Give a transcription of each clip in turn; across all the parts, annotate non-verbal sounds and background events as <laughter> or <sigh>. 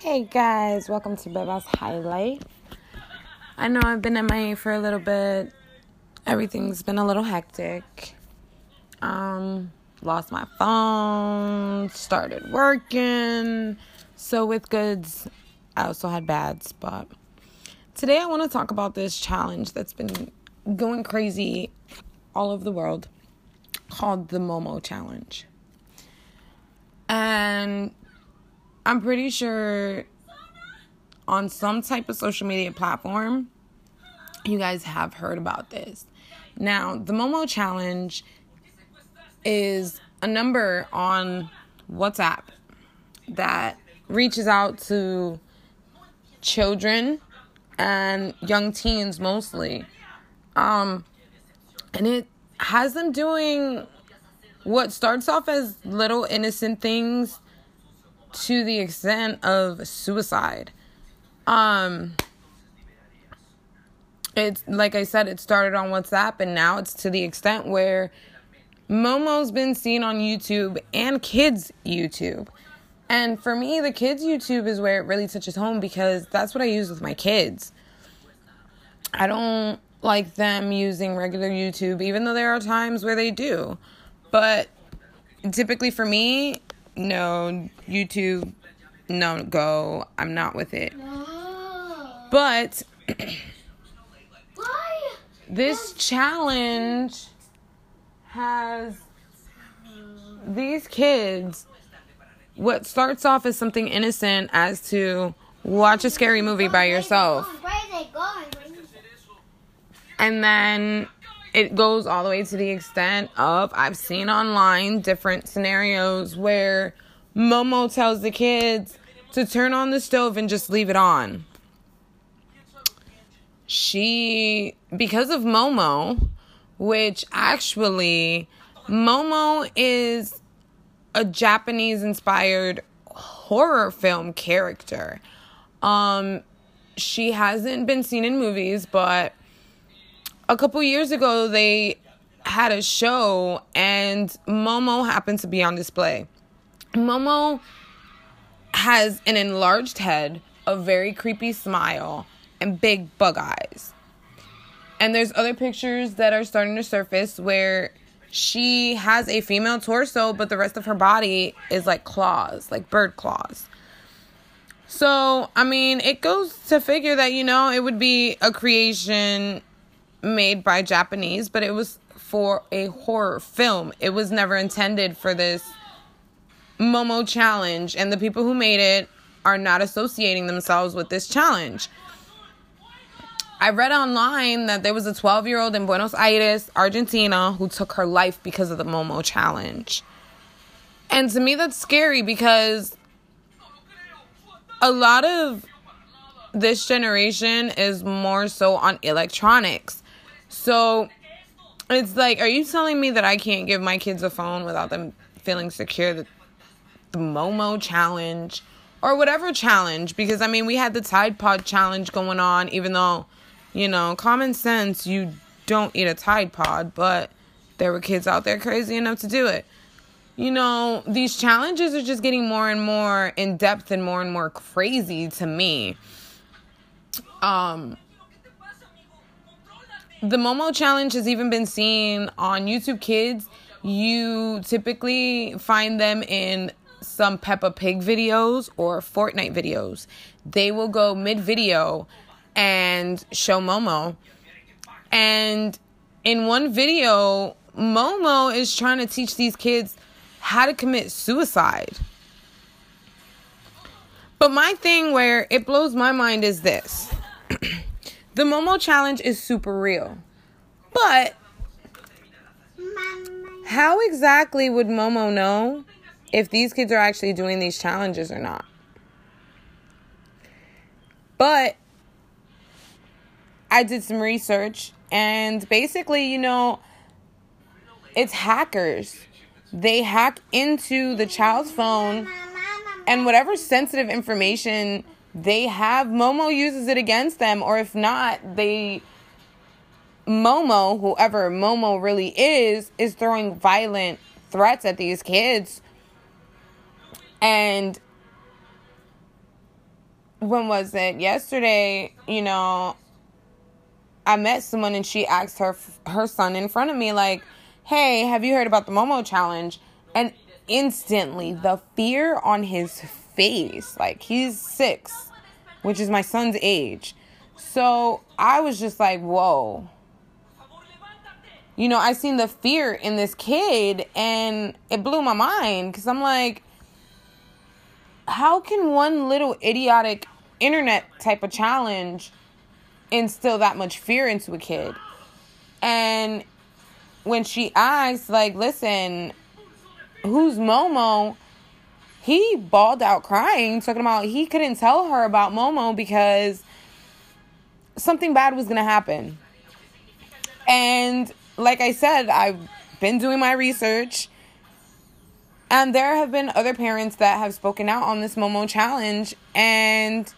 Hey guys, welcome to Beba's Highlight. I know I've been MIA for a little bit. Everything's been a little hectic. Um, lost my phone, started working. So with goods, I also had bads, but today I want to talk about this challenge that's been going crazy all over the world called the Momo challenge. And I'm pretty sure on some type of social media platform, you guys have heard about this. Now, the Momo challenge is a number on WhatsApp that reaches out to children and young teens mostly. Um, and it has them doing what starts off as little innocent things to the extent of suicide. Um it's like I said, it started on WhatsApp and now it's to the extent where Momo's been seen on YouTube and kids YouTube. And for me, the kids YouTube is where it really touches home because that's what I use with my kids. I don't like them using regular YouTube, even though there are times where they do. But typically for me, no, YouTube, no, go. I'm not with it. But this challenge has these kids. What starts off as something innocent as to watch a scary movie by yourself. And then it goes all the way to the extent of I've seen online different scenarios where Momo tells the kids to turn on the stove and just leave it on. She, because of Momo, which actually, Momo is a Japanese inspired horror film character. Um, she hasn't been seen in movies, but a couple years ago they had a show and Momo happened to be on display. Momo has an enlarged head, a very creepy smile, and big bug eyes. And there's other pictures that are starting to surface where she has a female torso, but the rest of her body is like claws, like bird claws. So, I mean, it goes to figure that, you know, it would be a creation made by Japanese, but it was for a horror film. It was never intended for this Momo challenge, and the people who made it are not associating themselves with this challenge. I read online that there was a 12 year old in Buenos Aires, Argentina, who took her life because of the Momo challenge. And to me, that's scary because a lot of this generation is more so on electronics. So it's like, are you telling me that I can't give my kids a phone without them feeling secure that the Momo challenge or whatever challenge? Because I mean, we had the Tide Pod challenge going on, even though, you know, common sense, you don't eat a Tide Pod, but there were kids out there crazy enough to do it. You know, these challenges are just getting more and more in depth and more and more crazy to me. Um, the Momo challenge has even been seen on YouTube Kids. You typically find them in some Peppa Pig videos or Fortnite videos. They will go mid video and show Momo. And in one video, Momo is trying to teach these kids how to commit suicide. But my thing where it blows my mind is this. The Momo challenge is super real. But how exactly would Momo know if these kids are actually doing these challenges or not? But I did some research and basically, you know, it's hackers. They hack into the child's phone and whatever sensitive information they have Momo uses it against them, or if not, they Momo, whoever Momo really is, is throwing violent threats at these kids. And when was it? Yesterday, you know, I met someone and she asked her her son in front of me like, "Hey, have you heard about the Momo challenge?" And instantly the fear on his like he's 6, which is my son's age. So, I was just like, "Whoa." You know, I seen the fear in this kid and it blew my mind cuz I'm like, how can one little idiotic internet type of challenge instill that much fear into a kid? And when she asked, like, listen, who's Momo? He bawled out crying, talking about he couldn't tell her about Momo because something bad was going to happen. And like I said, I've been doing my research and there have been other parents that have spoken out on this Momo challenge. And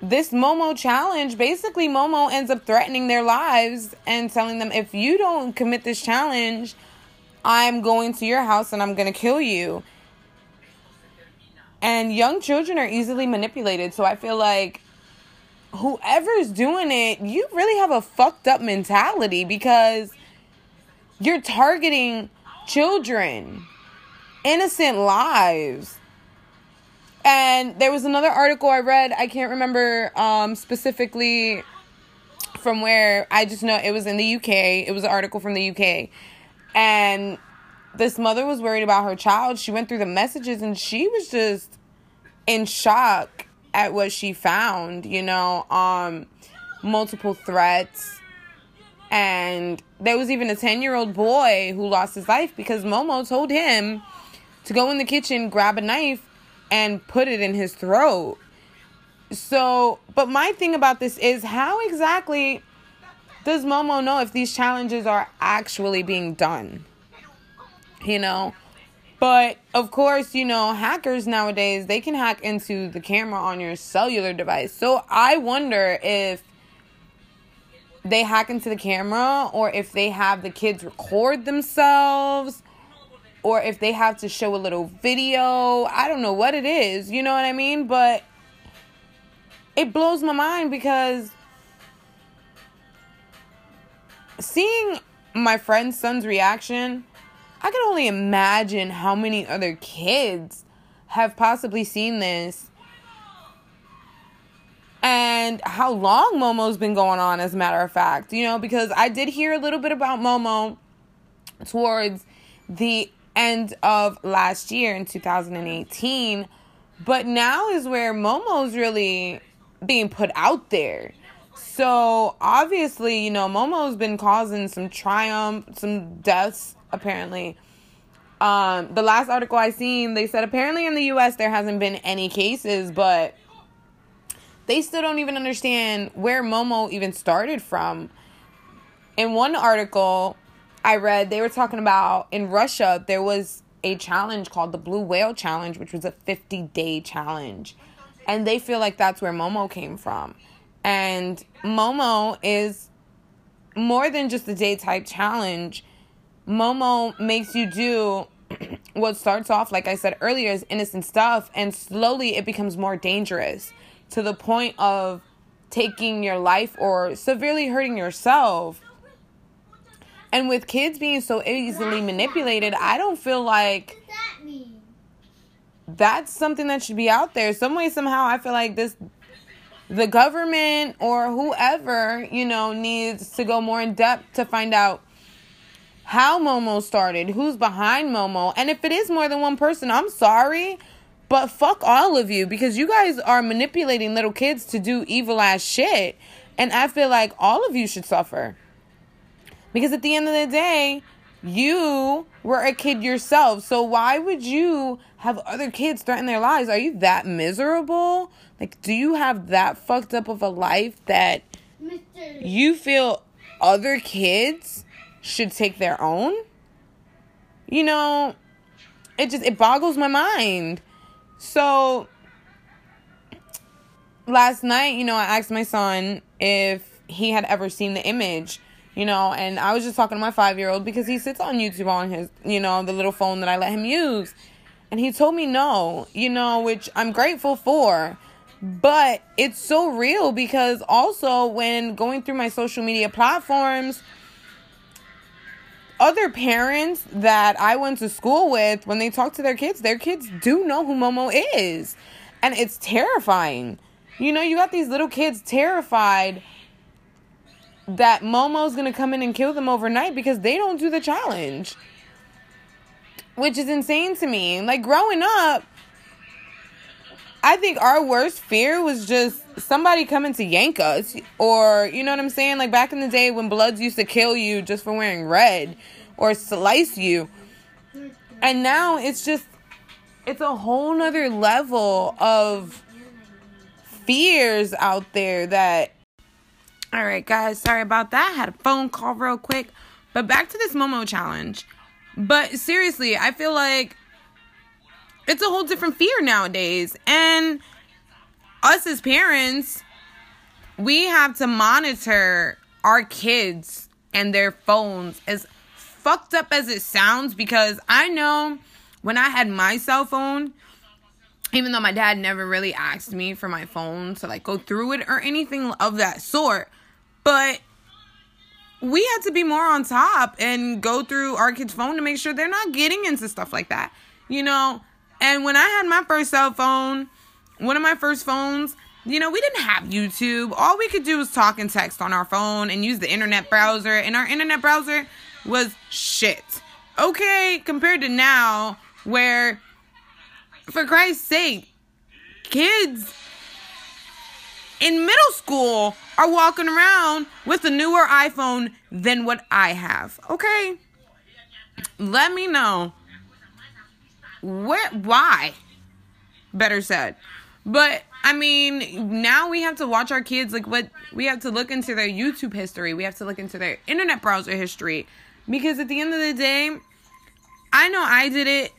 this Momo challenge, basically, Momo ends up threatening their lives and telling them, if you don't commit this challenge, I'm going to your house and I'm going to kill you. And young children are easily manipulated. So I feel like whoever's doing it, you really have a fucked up mentality because you're targeting children innocent lives. And there was another article I read, I can't remember um, specifically from where, I just know it was in the UK. It was an article from the UK. And this mother was worried about her child. She went through the messages and she was just in shock at what she found, you know, um multiple threats and there was even a 10-year-old boy who lost his life because Momo told him to go in the kitchen, grab a knife, and put it in his throat. So, but my thing about this is how exactly does Momo know if these challenges are actually being done? You know? But of course, you know, hackers nowadays, they can hack into the camera on your cellular device. So I wonder if they hack into the camera or if they have the kids record themselves or if they have to show a little video. I don't know what it is, you know what I mean? But it blows my mind because seeing my friend's son's reaction, I can only imagine how many other kids have possibly seen this and how long Momo's been going on, as a matter of fact, you know, because I did hear a little bit about Momo towards the end of last year in 2018. But now is where Momo's really being put out there. So obviously, you know, Momo's been causing some triumph, some deaths, apparently. Um, the last article I seen, they said apparently in the US there hasn't been any cases, but they still don't even understand where Momo even started from. In one article, I read they were talking about in Russia there was a challenge called the Blue Whale Challenge, which was a 50 day challenge. And they feel like that's where Momo came from. And Momo is more than just a day type challenge. Momo makes you do <clears throat> what starts off, like I said earlier, is innocent stuff, and slowly it becomes more dangerous to the point of taking your life or severely hurting yourself and with kids being so easily manipulated, I don't feel like that's something that should be out there. Some way, somehow, I feel like this, the government or whoever, you know, needs to go more in depth to find out how Momo started, who's behind Momo, and if it is more than one person, I'm sorry. But fuck all of you because you guys are manipulating little kids to do evil ass shit. And I feel like all of you should suffer. Because at the end of the day, you were a kid yourself. So why would you have other kids threaten their lives? Are you that miserable? Like, do you have that fucked up of a life that you feel other kids should take their own? You know, it just it boggles my mind. So last night, you know, I asked my son if he had ever seen the image you know, and I was just talking to my five year old because he sits on YouTube on his, you know, the little phone that I let him use. And he told me no, you know, which I'm grateful for. But it's so real because also when going through my social media platforms, other parents that I went to school with, when they talk to their kids, their kids do know who Momo is. And it's terrifying. You know, you got these little kids terrified that Momo's gonna come in and kill them overnight because they don't do the challenge. Which is insane to me. Like growing up, I think our worst fear was just somebody coming to yank us. Or, you know what I'm saying? Like back in the day when Bloods used to kill you just for wearing red or slice you. And now it's just, it's a whole nother level of fears out there that. All right, guys, sorry about that. I Had a phone call real quick. But back to this Momo challenge. But seriously, I feel like it's a whole different fear nowadays. And us as parents, we have to monitor our kids and their phones as fucked up as it sounds because I know when I had my cell phone, even though my dad never really asked me for my phone to like go through it or anything of that sort, but we had to be more on top and go through our kids' phone to make sure they're not getting into stuff like that. You know, and when I had my first cell phone, one of my first phones, you know, we didn't have YouTube. All we could do was talk and text on our phone and use the internet browser. And our internet browser was shit. Okay, compared to now, where, for Christ's sake, kids in middle school are walking around with a newer iPhone than what I have. Okay? Let me know where, why? Better said. But I mean, now we have to watch our kids like what we have to look into their YouTube history. We have to look into their internet browser history because at the end of the day, I know I did it,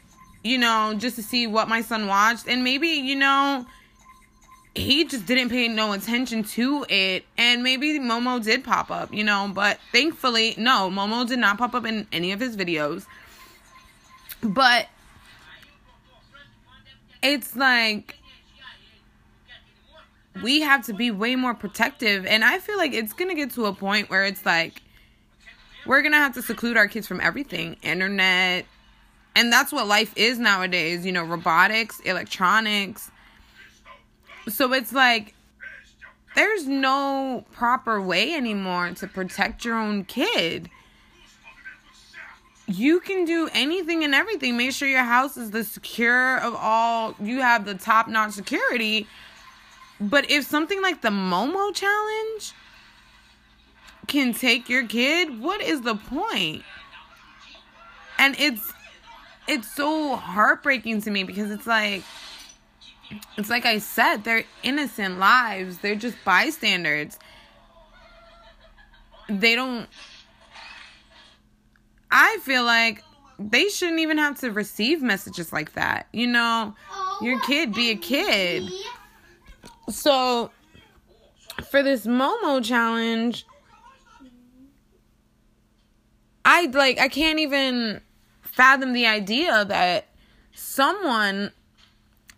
you know, just to see what my son watched and maybe, you know, he just didn't pay no attention to it and maybe Momo did pop up, you know, but thankfully, no, Momo did not pop up in any of his videos. But it's like we have to be way more protective. And i feel like it's gonna get to a point where it's like we're gonna have to seclude our kids from everything. Internet. And that's what life is nowadays you know robotics electronics. So it's like there's no proper way anymore to protect your own kid you can do anything and everything. Make sure your house is the secure of all, you have the top notch security. But if something like the Momo challenge can take your kid, what is the point? And it's it's so heartbreaking to me because it's like it's like I said, they're innocent lives. They're just bystanders. They don't I feel like they shouldn't even have to receive messages like that. You know, your kid be a kid. So for this Momo challenge, I like I can't even fathom the idea that someone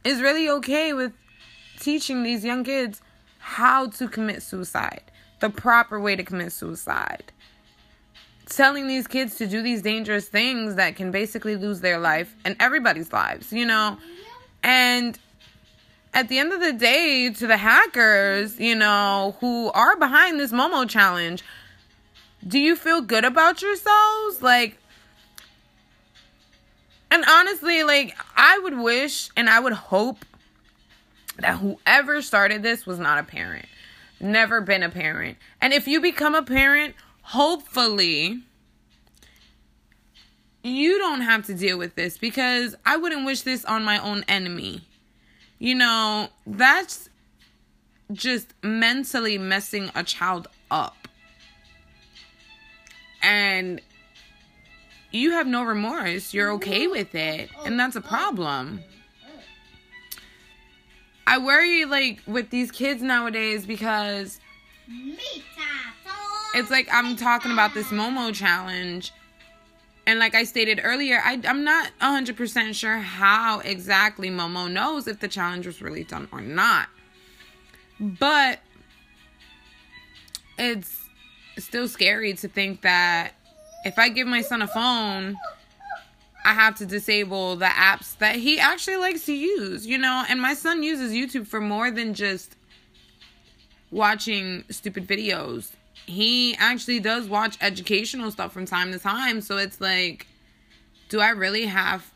is really okay with teaching these young kids how to commit suicide, the proper way to commit suicide telling these kids to do these dangerous things that can basically lose their life and everybody's lives, you know? And at the end of the day, to the hackers, you know, who are behind this Momo challenge, do you feel good about yourselves? Like, and honestly, like, I would wish and I would hope that whoever started this was not a parent, never been a parent. And if you become a parent, hopefully you don't have to deal with this because I wouldn't wish this on my own enemy. You know, that's just mentally messing a child up. And you have no remorse. You're okay with it. And that's a problem. I worry like with these kids nowadays because it's like I'm talking about this Momo challenge. And like I stated earlier, I, I'm not 100% sure how exactly Momo knows if the challenge was really done or not. But it's still scary to think that if I give my son a phone, I have to disable the apps that he actually likes to use, you know? And my son uses YouTube for more than just watching stupid videos. He actually does watch educational stuff from time to time. So it's like, do I really have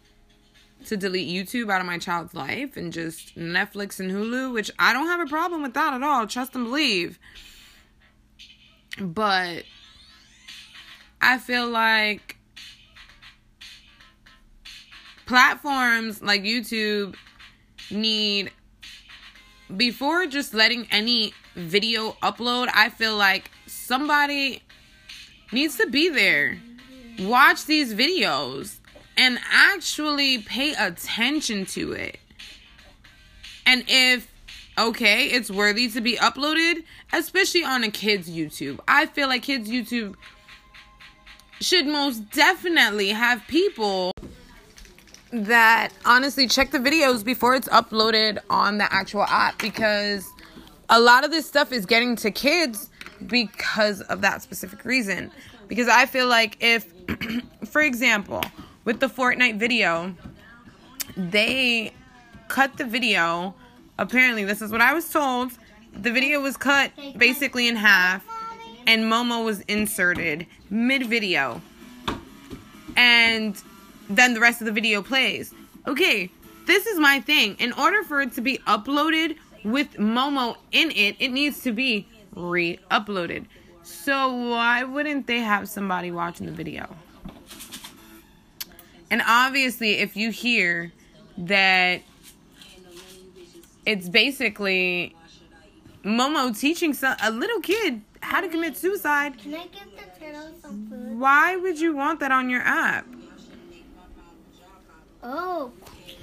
to delete YouTube out of my child's life and just Netflix and Hulu? Which I don't have a problem with that at all. Trust and believe. But I feel like platforms like YouTube need before just letting any video upload, I feel like somebody needs to be there. Watch these videos and actually pay attention to it. And if okay, it's worthy to be uploaded, especially on a kid's YouTube. I feel like kids' YouTube should most definitely have people that honestly check the videos before it's uploaded on the actual app because a lot of this stuff is getting to kids because of that specific reason. Because I feel like if, <clears throat> for example, with the Fortnite video, they cut the video. Apparently, this is what I was told. The video was cut basically in half, and Momo was inserted mid video. And then the rest of the video plays. Okay, this is my thing. In order for it to be uploaded with Momo in it, it needs to be re uploaded. So, why wouldn't they have somebody watching the video? And obviously, if you hear that it's basically Momo teaching some, a little kid how to commit suicide, Can I give the turtle some food? why would you want that on your app? Oh,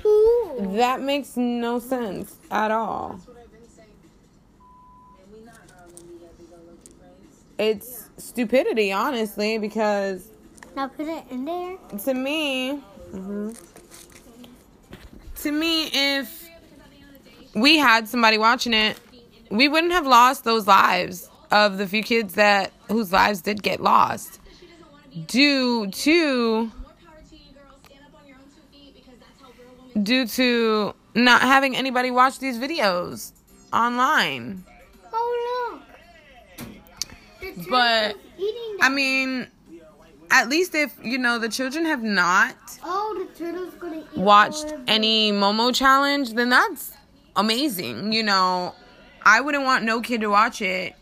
cool. That makes no sense at all. It's stupidity, honestly, because Now put it in there. to me, Mhm. to me, if we had somebody watching it, we wouldn't have lost those lives of the few kids that whose lives did get lost due to due to not having anybody watch these videos online. But, I mean, at least if you know the children have not oh, the turtle's gonna eat watched any Momo challenge, then that's amazing. You know, I wouldn't want no kid to watch it.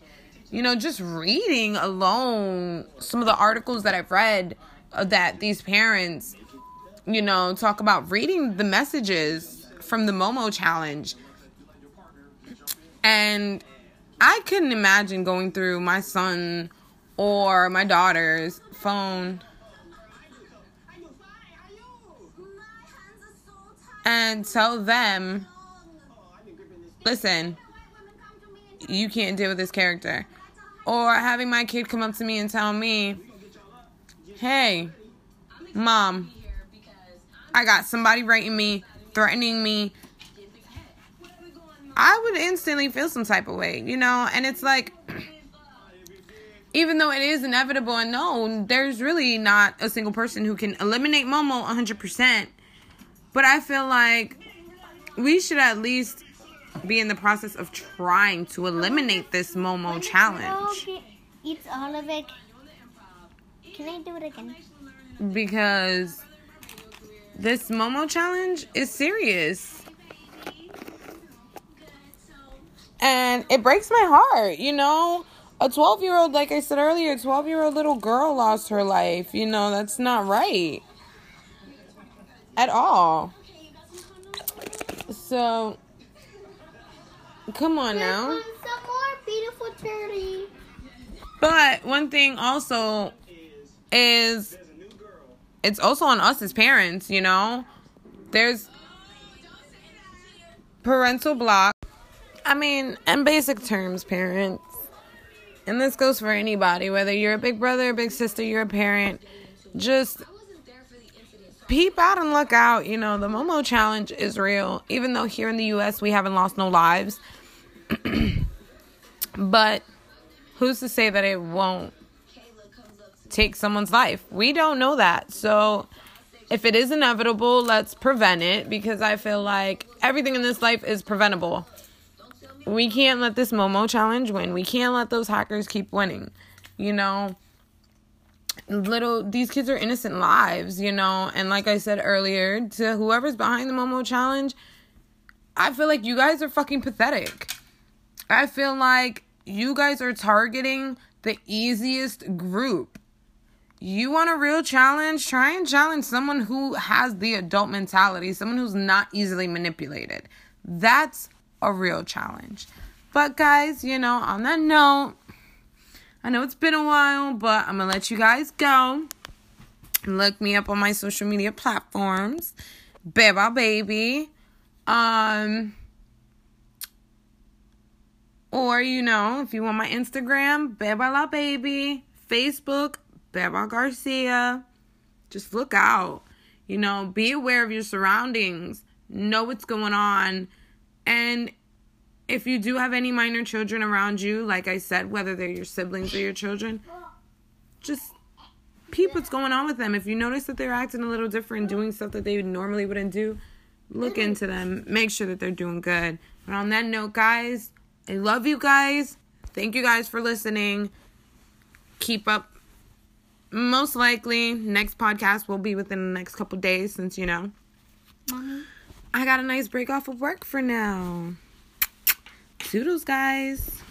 You know, just reading alone some of the articles that I've read uh, that these parents, you know, talk about reading the messages from the Momo challenge. And I couldn't imagine going through my son or my daughter's phone and tell them, listen, you can't deal with this character. Or having my kid come up to me and tell me, hey, mom, I got somebody writing me, threatening me. I would instantly feel some type of way, you know? And it's like, <clears throat> even though it is inevitable and known, there's really not a single person who can eliminate Momo 100%. But I feel like we should at least be in the process of trying to eliminate this Momo challenge eats all of it. Can I do it again? because this Momo challenge is serious. And it breaks my heart, you know? A 12 year old, like I said earlier, a 12 year old little girl lost her life. You know, that's not right. At all. So, come on now. comes some more beautiful turtle. But one thing also is it's also on us as parents, you know? There's parental block. I mean, in basic terms, parents, and this goes for anybody, whether you're a big brother, a big sister, you're a parent, just peep out and look out. You know, the Momo challenge is real. Even though here in the US we haven't lost no lives, <clears throat> But who's to say that it won't take someone's life? We don't know that. So if it is inevitable, let's prevent it because I feel like everything in this life is preventable. We can't let this Momo challenge win. We can't let those hackers keep winning. You know, little these kids are innocent lives, you know, and like I said earlier, to whoever's behind the Momo challenge, I feel like you guys are fucking pathetic. I feel like you guys are targeting the easiest group. You want a real challenge? Try and challenge someone who has the adult mentality, someone who's not easily manipulated. That's a real challenge. But, guys, you know, on that note, I know it's been a while, but I'm going to let you guys go. Look me up on my social media platforms. Beba Baby. Um, or, you know, if you want my Instagram, Beba La Baby. Facebook, Beba Garcia. Just look out. You know, be aware of your surroundings. Know what's going on. And if you do have any minor children around you, like I said, whether they're your siblings or your children, just peep what's going on with them. If you notice that they're acting a little different, doing stuff that they normally wouldn't do, look into them. Make sure that they're doing good. But on that note, guys, I love you guys. Thank you guys for listening. Keep up. Most likely, next podcast will be within the next couple days since, you know, mm-hmm. I got a nice break off of work for now. Toodles, guys.